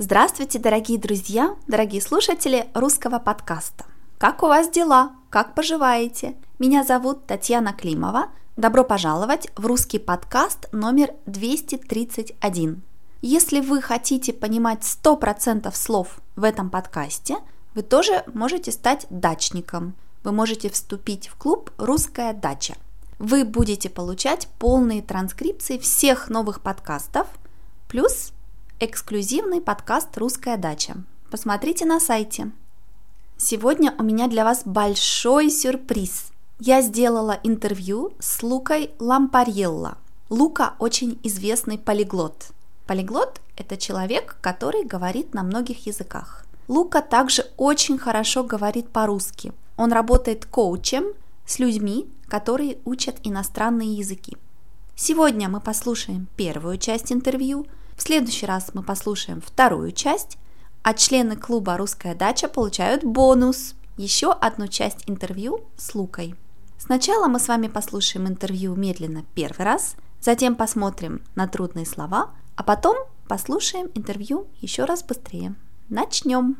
Здравствуйте, дорогие друзья, дорогие слушатели русского подкаста. Как у вас дела? Как поживаете? Меня зовут Татьяна Климова. Добро пожаловать в русский подкаст номер 231. Если вы хотите понимать 100% слов в этом подкасте, вы тоже можете стать дачником. Вы можете вступить в клуб «Русская дача». Вы будете получать полные транскрипции всех новых подкастов, плюс эксклюзивный подкаст «Русская дача». Посмотрите на сайте. Сегодня у меня для вас большой сюрприз. Я сделала интервью с Лукой Лампарьелло. Лука очень известный полиглот. Полиглот – это человек, который говорит на многих языках. Лука также очень хорошо говорит по-русски. Он работает коучем с людьми, которые учат иностранные языки. Сегодня мы послушаем первую часть интервью – в следующий раз мы послушаем вторую часть, а члены клуба «Русская дача» получают бонус – еще одну часть интервью с Лукой. Сначала мы с вами послушаем интервью медленно первый раз, затем посмотрим на трудные слова, а потом послушаем интервью еще раз быстрее. Начнем!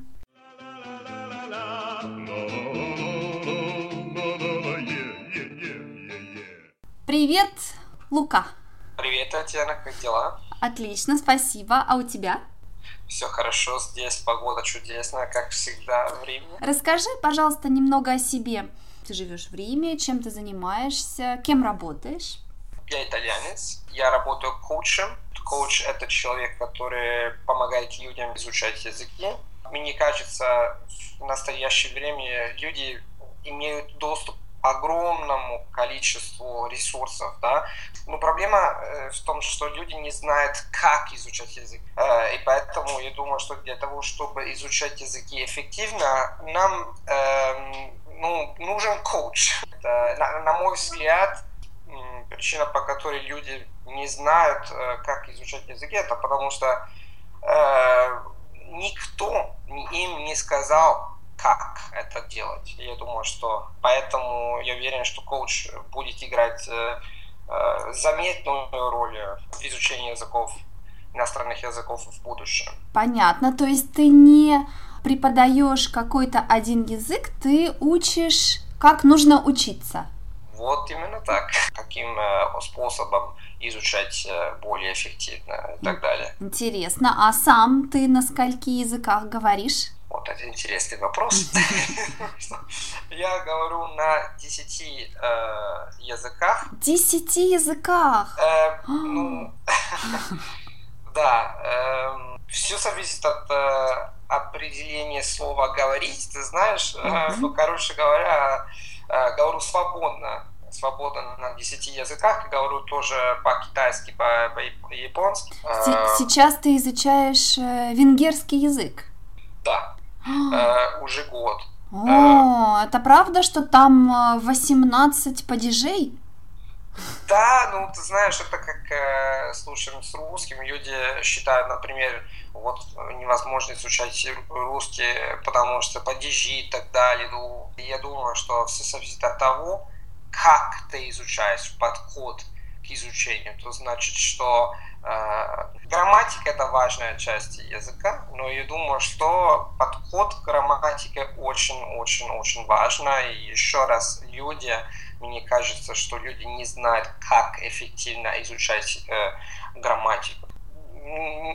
Привет, Лука! Привет, Татьяна, как дела? Отлично, спасибо. А у тебя? Все хорошо, здесь погода чудесная, как всегда в Риме. Расскажи, пожалуйста, немного о себе. Ты живешь в Риме, чем ты занимаешься, кем работаешь? Я итальянец, я работаю коучем. Коуч – это человек, который помогает людям изучать языки. Мне кажется, в настоящее время люди имеют доступ огромному количеству ресурсов, да. Но проблема э, в том, что люди не знают, как изучать язык. Э, и поэтому я думаю, что для того, чтобы изучать языки эффективно, нам э, ну, нужен коуч. На мой взгляд, причина, по которой люди не знают, э, как изучать языки, это потому что э, никто им не сказал, как это делать. Я думаю, что поэтому я уверен, что коуч будет играть э, э, заметную роль в изучении языков, иностранных языков в будущем. Понятно, то есть ты не преподаешь какой-то один язык, ты учишь, как нужно учиться. Вот именно так. Каким э, способом изучать более эффективно и так далее. Интересно. А сам ты на скольки языках говоришь? Вот это интересный вопрос. Я говорю на десяти э, языках. Десяти языках? Э, ну, да. Эм, Все зависит от э, определения слова «говорить». Ты знаешь, короче говоря, говорю свободно свободно на 10 языках, говорю тоже по-китайски, по-японски. Сейчас ты изучаешь венгерский язык? Да, э, уже год. О, э, это правда, что там 18 э, падежей? Да, ну ты знаешь, это как э, слушаем с русским, люди считают, например, вот невозможно изучать русский, потому что падежи и так далее. Ну, я думаю, что все зависит от того, как ты изучаешь подход к изучению. То значит, что э, грамматика это важная часть языка, но я думаю, что подход к грамматике очень-очень-очень важно. И еще раз, люди, мне кажется, что люди не знают, как эффективно изучать э, грамматику.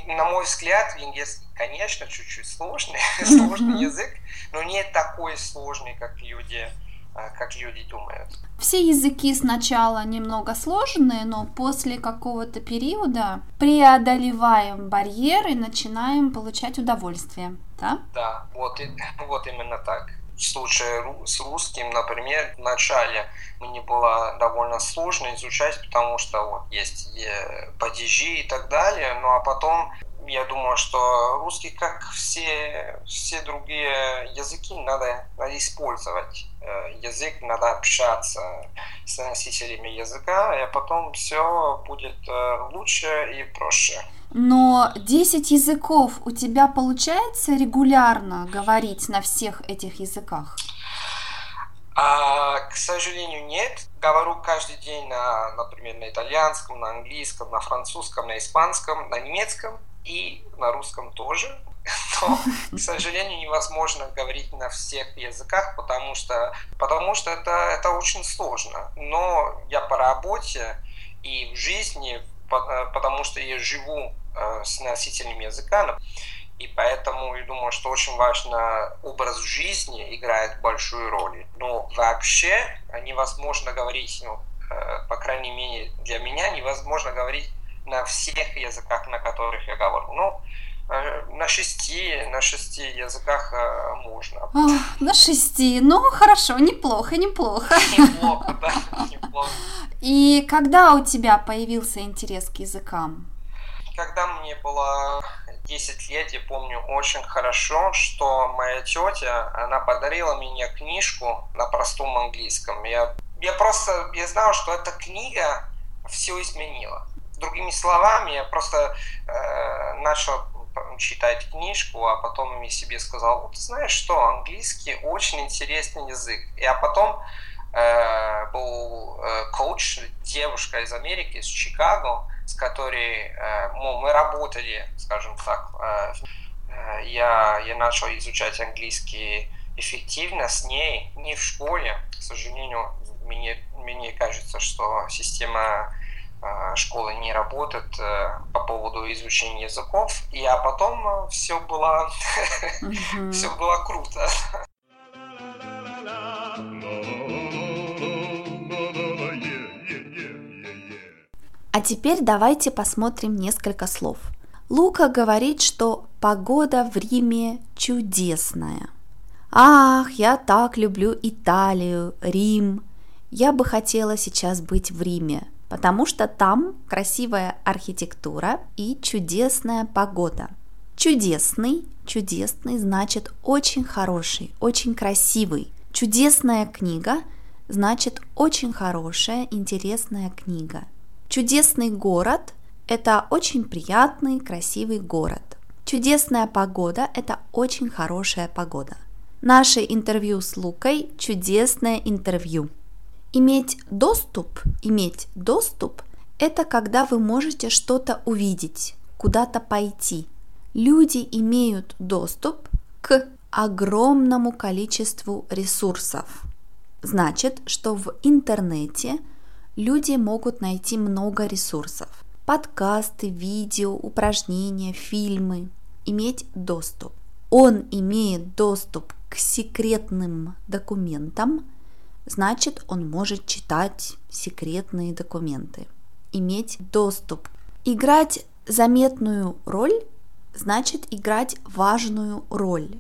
На мой взгляд, венгерский, конечно, чуть-чуть сложный, сложный язык, но не такой сложный, как люди как люди думают. Все языки сначала немного сложные, но после какого-то периода преодолеваем барьеры и начинаем получать удовольствие, да? Да, вот, вот именно так. В случае с русским, например, в начале мне было довольно сложно изучать, потому что вот есть падежи и так далее, ну а потом я думаю, что русский, как все, все другие языки, надо, надо использовать. Э, язык, надо общаться с носителями языка, а потом все будет э, лучше и проще. Но 10 языков у тебя получается регулярно говорить на всех этих языках? А, к сожалению, нет. Говорю каждый день, на, например, на итальянском, на английском, на французском, на испанском, на немецком и на русском тоже. Но, к сожалению, невозможно говорить на всех языках, потому что, потому что это, это очень сложно. Но я по работе и в жизни, потому что я живу э, с носителем языка, и поэтому я думаю, что очень важно образ жизни играет большую роль. Но вообще невозможно говорить, ну, э, по крайней мере для меня невозможно говорить на всех языках, на которых я говорю. Ну, э, на шести, на шести языках э, можно. О, на шести, ну хорошо, неплохо, неплохо. Неплохо, да, неплохо. И когда у тебя появился интерес к языкам? Когда мне было 10 лет, я помню очень хорошо, что моя тетя, она подарила мне книжку на простом английском. Я, я просто, я знал, что эта книга все изменила. Другими словами, я просто э, начал читать книжку, а потом мне себе сказал, вот знаешь что, английский очень интересный язык. И а потом э, был э, коуч, девушка из Америки, из Чикаго, с которой э, мы работали, скажем так. Э, э, я, я начал изучать английский эффективно с ней, не в школе. К сожалению, мне, мне кажется, что система школы не работает по поводу изучения языков, и а потом все было, mm-hmm. все было круто. А теперь давайте посмотрим несколько слов. Лука говорит, что погода в Риме чудесная. Ах, я так люблю Италию, Рим. Я бы хотела сейчас быть в Риме, потому что там красивая архитектура и чудесная погода. Чудесный, чудесный значит очень хороший, очень красивый. Чудесная книга значит очень хорошая, интересная книга. Чудесный город – это очень приятный, красивый город. Чудесная погода – это очень хорошая погода. Наше интервью с Лукой – чудесное интервью. Иметь доступ, иметь доступ – это когда вы можете что-то увидеть, куда-то пойти. Люди имеют доступ к огромному количеству ресурсов. Значит, что в интернете – люди могут найти много ресурсов. Подкасты, видео, упражнения, фильмы. Иметь доступ. Он имеет доступ к секретным документам, значит он может читать секретные документы. Иметь доступ. Играть заметную роль значит играть важную роль.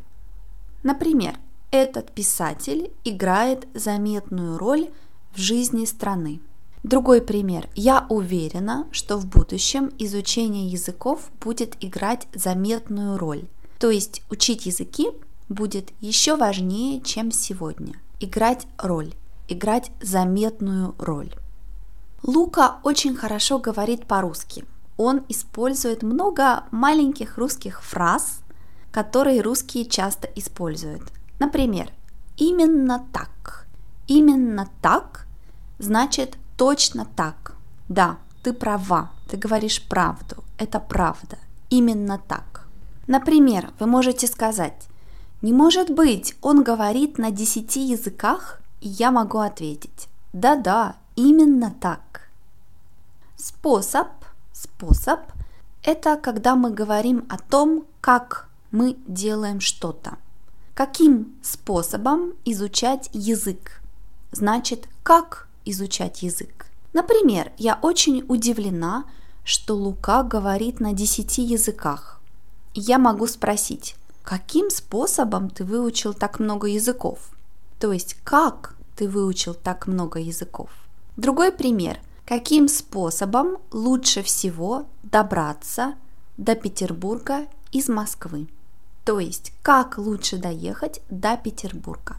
Например, этот писатель играет заметную роль в жизни страны. Другой пример. Я уверена, что в будущем изучение языков будет играть заметную роль. То есть учить языки будет еще важнее, чем сегодня. Играть роль, играть заметную роль. Лука очень хорошо говорит по-русски. Он использует много маленьких русских фраз, которые русские часто используют. Например, именно так. Именно так значит точно так. Да, ты права, ты говоришь правду, это правда, именно так. Например, вы можете сказать, не может быть, он говорит на десяти языках, и я могу ответить, да-да, именно так. Способ, способ – это когда мы говорим о том, как мы делаем что-то. Каким способом изучать язык? Значит, как изучать язык. Например, я очень удивлена, что Лука говорит на десяти языках. Я могу спросить, каким способом ты выучил так много языков? То есть, как ты выучил так много языков? Другой пример. Каким способом лучше всего добраться до Петербурга из Москвы. То есть, как лучше доехать до Петербурга.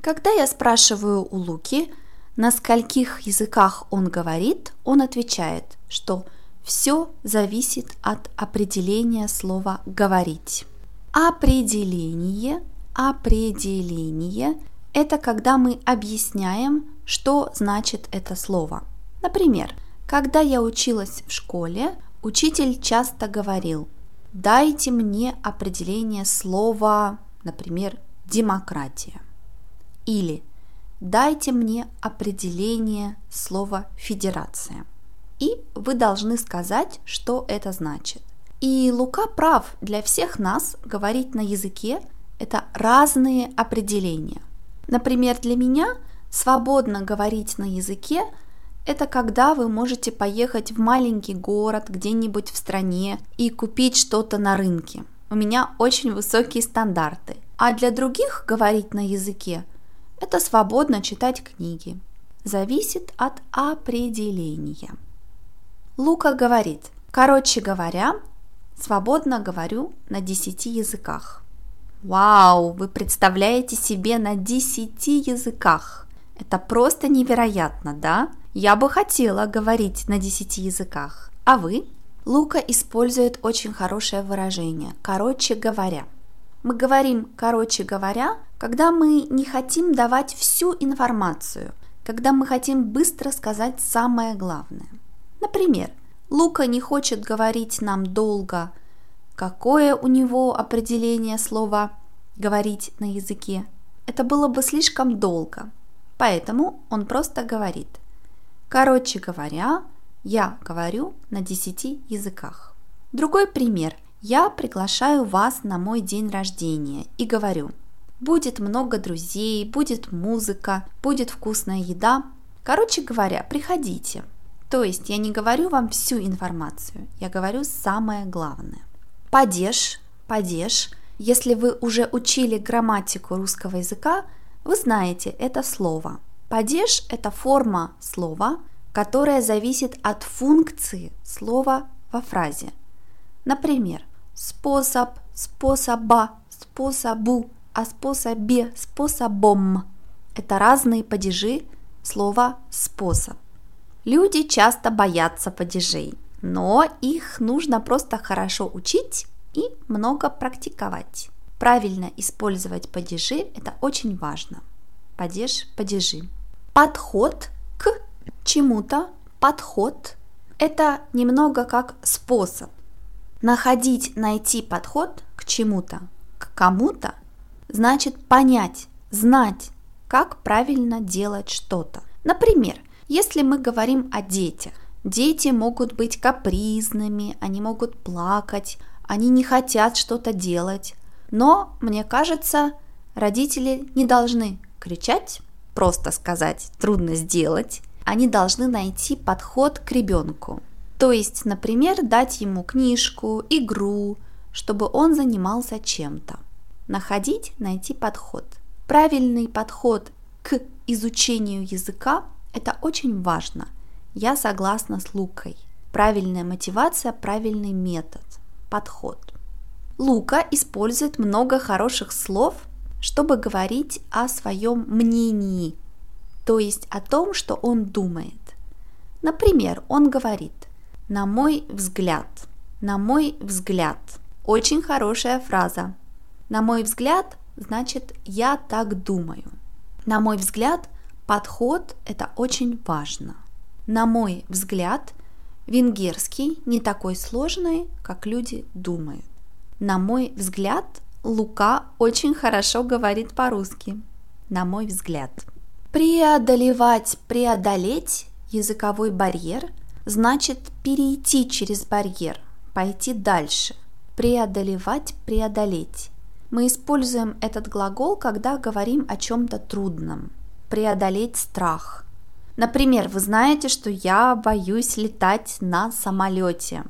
Когда я спрашиваю у Луки, на скольких языках он говорит, он отвечает, что все зависит от определения слова «говорить». Определение, определение – это когда мы объясняем, что значит это слово. Например, когда я училась в школе, учитель часто говорил «дайте мне определение слова, например, демократия» или дайте мне определение слова федерация. И вы должны сказать, что это значит. И Лука прав, для всех нас говорить на языке – это разные определения. Например, для меня свободно говорить на языке – это когда вы можете поехать в маленький город где-нибудь в стране и купить что-то на рынке. У меня очень высокие стандарты. А для других говорить на языке – это свободно читать книги. Зависит от определения. Лука говорит, короче говоря, свободно говорю на 10 языках. Вау, вы представляете себе на 10 языках. Это просто невероятно, да? Я бы хотела говорить на 10 языках. А вы? Лука использует очень хорошее выражение «короче говоря». Мы говорим «короче говоря», когда мы не хотим давать всю информацию, когда мы хотим быстро сказать самое главное – Например, Лука не хочет говорить нам долго, какое у него определение слова «говорить» на языке. Это было бы слишком долго, поэтому он просто говорит. Короче говоря, я говорю на 10 языках. Другой пример. Я приглашаю вас на мой день рождения и говорю, будет много друзей, будет музыка, будет вкусная еда. Короче говоря, приходите – то есть я не говорю вам всю информацию, я говорю самое главное. Падеж, падеж, если вы уже учили грамматику русского языка, вы знаете это слово. Падеж – это форма слова, которая зависит от функции слова во фразе. Например, способ, способа, способу, а способе, способом. Это разные падежи слова «способ». Люди часто боятся падежей, но их нужно просто хорошо учить и много практиковать. Правильно использовать падежи – это очень важно. Падеж, падежи. Подход к чему-то, подход – это немного как способ. Находить, найти подход к чему-то, к кому-то, значит понять, знать, как правильно делать что-то. Например, если мы говорим о детях, дети могут быть капризными, они могут плакать, они не хотят что-то делать. Но, мне кажется, родители не должны кричать, просто сказать «трудно сделать», они должны найти подход к ребенку. То есть, например, дать ему книжку, игру, чтобы он занимался чем-то. Находить, найти подход. Правильный подход к изучению языка это очень важно. Я согласна с Лукой. Правильная мотивация, правильный метод, подход. Лука использует много хороших слов, чтобы говорить о своем мнении, то есть о том, что он думает. Например, он говорит «на мой взгляд», «на мой взгляд». Очень хорошая фраза. «На мой взгляд» значит «я так думаю». На мой взгляд, Подход – это очень важно. На мой взгляд, венгерский не такой сложный, как люди думают. На мой взгляд, Лука очень хорошо говорит по-русски. На мой взгляд. Преодолевать, преодолеть языковой барьер значит перейти через барьер, пойти дальше. Преодолевать, преодолеть. Мы используем этот глагол, когда говорим о чем-то трудном – преодолеть страх. Например, вы знаете, что я боюсь летать на самолете.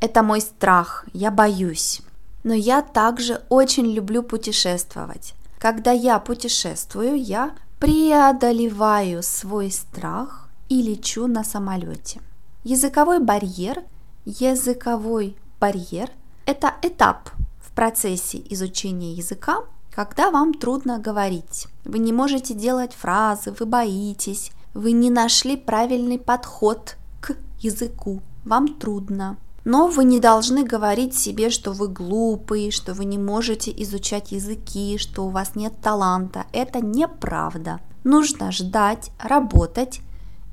Это мой страх, я боюсь. Но я также очень люблю путешествовать. Когда я путешествую, я преодолеваю свой страх и лечу на самолете. Языковой барьер Языковой барьер – это этап в процессе изучения языка, когда вам трудно говорить. Вы не можете делать фразы, вы боитесь, вы не нашли правильный подход к языку, вам трудно. Но вы не должны говорить себе, что вы глупый, что вы не можете изучать языки, что у вас нет таланта. Это неправда. Нужно ждать, работать,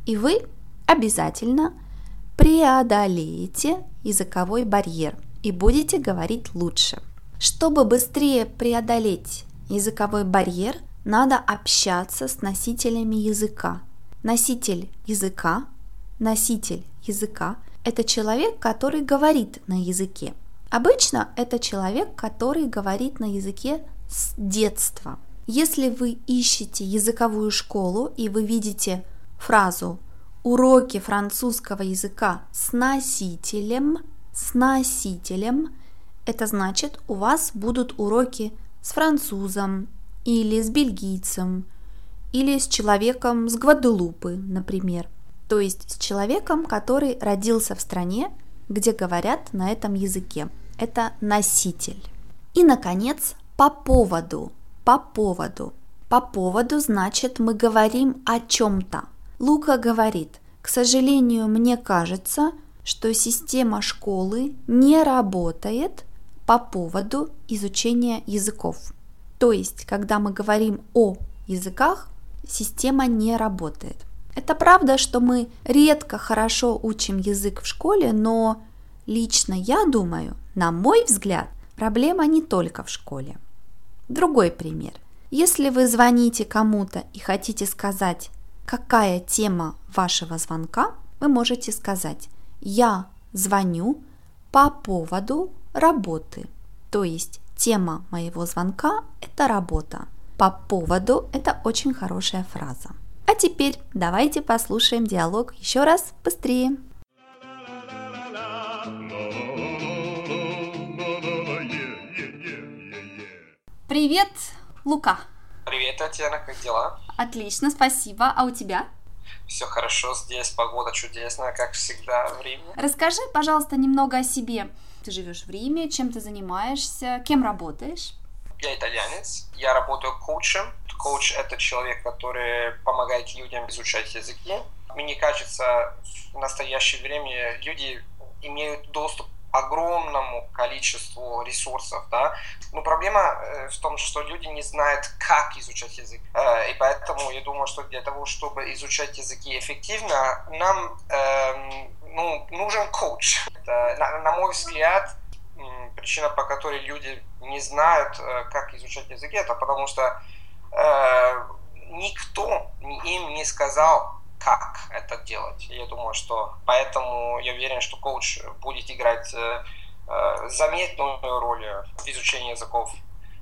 и вы обязательно преодолеете языковой барьер и будете говорить лучше. Чтобы быстрее преодолеть языковой барьер, надо общаться с носителями языка. Носитель языка, носитель языка это человек, который говорит на языке. Обычно это человек, который говорит на языке с детства. Если вы ищете языковую школу и вы видите фразу «уроки французского языка с носителем», с носителем, это значит, у вас будут уроки с французом или с бельгийцем, или с человеком с Гваделупы, например то есть с человеком, который родился в стране, где говорят на этом языке. Это носитель. И, наконец, по поводу. По поводу. По поводу значит мы говорим о чем-то. Лука говорит, к сожалению, мне кажется, что система школы не работает по поводу изучения языков. То есть, когда мы говорим о языках, система не работает. Это правда, что мы редко хорошо учим язык в школе, но лично я думаю, на мой взгляд, проблема не только в школе. Другой пример. Если вы звоните кому-то и хотите сказать, какая тема вашего звонка, вы можете сказать «Я звоню по поводу работы». То есть тема моего звонка – это работа. По поводу – это очень хорошая фраза. А теперь давайте послушаем диалог еще раз быстрее. Привет, Лука. Привет, Татьяна, как дела? Отлично, спасибо. А у тебя? Все хорошо, здесь погода чудесная, как всегда в Риме. Расскажи, пожалуйста, немного о себе. Ты живешь в Риме, чем ты занимаешься, кем работаешь? Я итальянец, я работаю коучем Коуч – это человек, который помогает людям изучать языки. Мне кажется, в настоящее время люди имеют доступ огромному количеству ресурсов, да. Но проблема э, в том, что люди не знают, как изучать язык. Э, и поэтому я думаю, что для того, чтобы изучать языки эффективно, нам эм, ну, нужен коуч. На, мой взгляд, причина, по которой люди не знают, э, как изучать языки, это потому что никто им не сказал, как это делать. Я думаю, что поэтому я уверен, что коуч будет играть э, э, заметную роль в изучении языков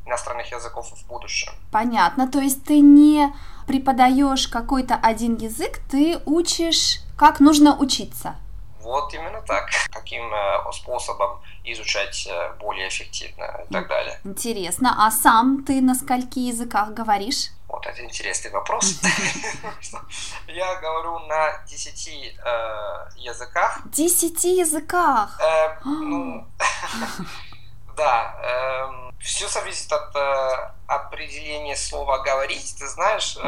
иностранных языков в будущем. Понятно, то есть ты не преподаешь какой-то один язык, ты учишь, как нужно учиться. Вот именно так. Каким способом изучать э, более эффективно и так далее. Интересно. А сам ты на скольки языках говоришь? Вот это интересный вопрос. Я говорю на десяти э, языках. Десяти языках? Э, ну, да. Эм, Все зависит от определения слова «говорить». Ты знаешь,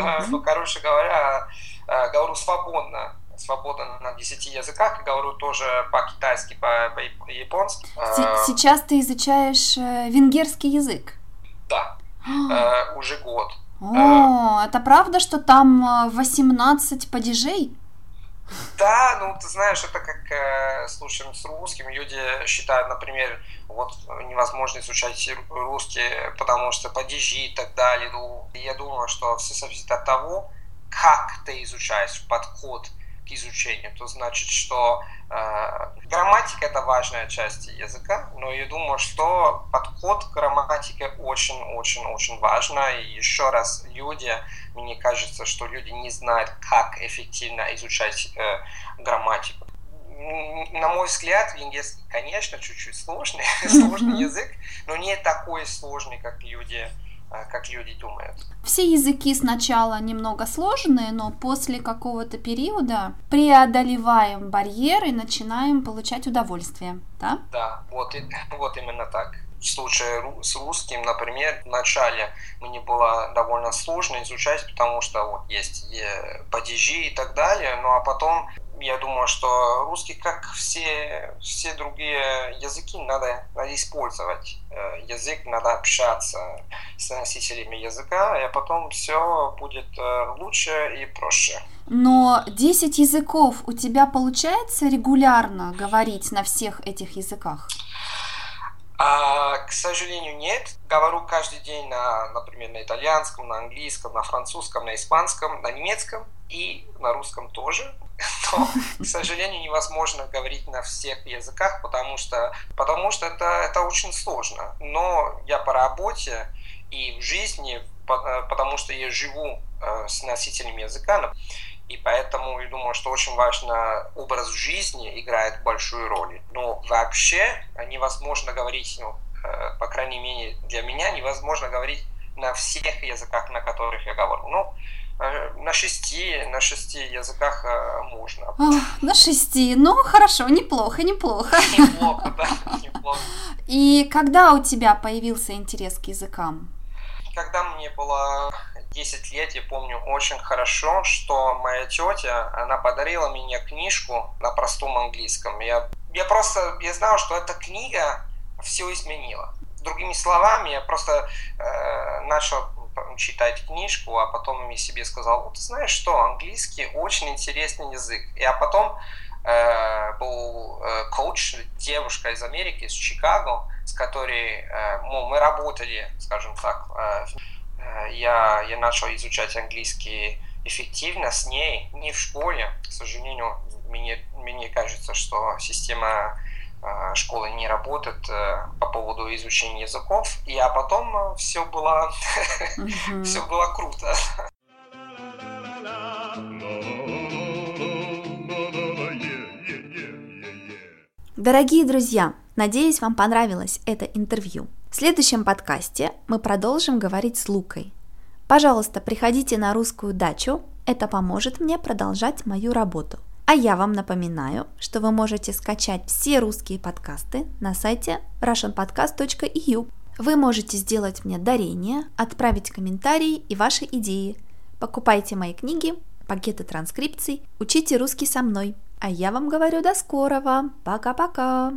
короче говоря, говорю свободно свободно на 10 языках, говорю тоже по-китайски, по-японски. А, сейчас ты изучаешь э, венгерский язык? Да, э, уже год. О, это правда, что там 18 э, падежей? Да, ну ты знаешь, это как э, слушаем с русским. Люди считают, например, вот невозможно изучать русский, потому что падежи и так далее. Ну, я думаю, что все зависит от того, как ты изучаешь подход к изучению, то значит, что э, грамматика это важная часть языка, но я думаю, что подход к грамматике очень-очень-очень важно. И еще раз, люди, мне кажется, что люди не знают, как эффективно изучать э, грамматику. На мой взгляд, венгерский, конечно, чуть-чуть сложный, сложный язык, но не такой сложный, как люди как люди думают. Все языки сначала немного сложные, но после какого-то периода преодолеваем барьеры и начинаем получать удовольствие, да? Да, вот, вот именно так. В случае с русским, например, в начале мне было довольно сложно изучать, потому что вот есть падежи и так далее, ну а потом я думаю, что русский, как все, все другие языки, надо, надо использовать. Э, язык, надо общаться с носителями языка, и потом все будет э, лучше и проще. Но 10 языков у тебя получается регулярно говорить на всех этих языках? А, к сожалению, нет. Говорю каждый день, на, например, на итальянском, на английском, на французском, на испанском, на немецком и на русском тоже. Но, к сожалению, невозможно говорить на всех языках, потому что, потому что это, это очень сложно. Но я по работе и в жизни, потому что я живу э, с носителями языка, и поэтому я думаю, что очень важно, образ жизни играет большую роль. Но вообще невозможно говорить, ну, э, по крайней мере для меня, невозможно говорить на всех языках, на которых я говорю. Ну, э, на шести, на шести языках э, можно. О, на шести, ну хорошо, неплохо, неплохо. Неплохо, да, неплохо. И когда у тебя появился интерес к языкам? Когда мне было 10 лет я помню очень хорошо, что моя тетя, она подарила мне книжку на простом английском. Я, я просто, я знал, что эта книга все изменила. Другими словами, я просто э, начал читать книжку, а потом я себе сказал, вот знаешь что, английский очень интересный язык. И а потом э, был э, девушка из Америки, из Чикаго, с которой э, мы работали, скажем так, э, Э, я, я начал изучать английский эффективно с ней, не в школе. К сожалению, мне, мне кажется, что система школы не работает э, по поводу изучения языков. И а потом все было, все было круто. Дорогие друзья, надеюсь, вам понравилось это интервью. В следующем подкасте мы продолжим говорить с Лукой. Пожалуйста, приходите на русскую дачу, это поможет мне продолжать мою работу. А я вам напоминаю, что вы можете скачать все русские подкасты на сайте russianpodcast.eu. Вы можете сделать мне дарение, отправить комментарии и ваши идеи. Покупайте мои книги, пакеты транскрипций, учите русский со мной. А я вам говорю до скорого. Пока-пока.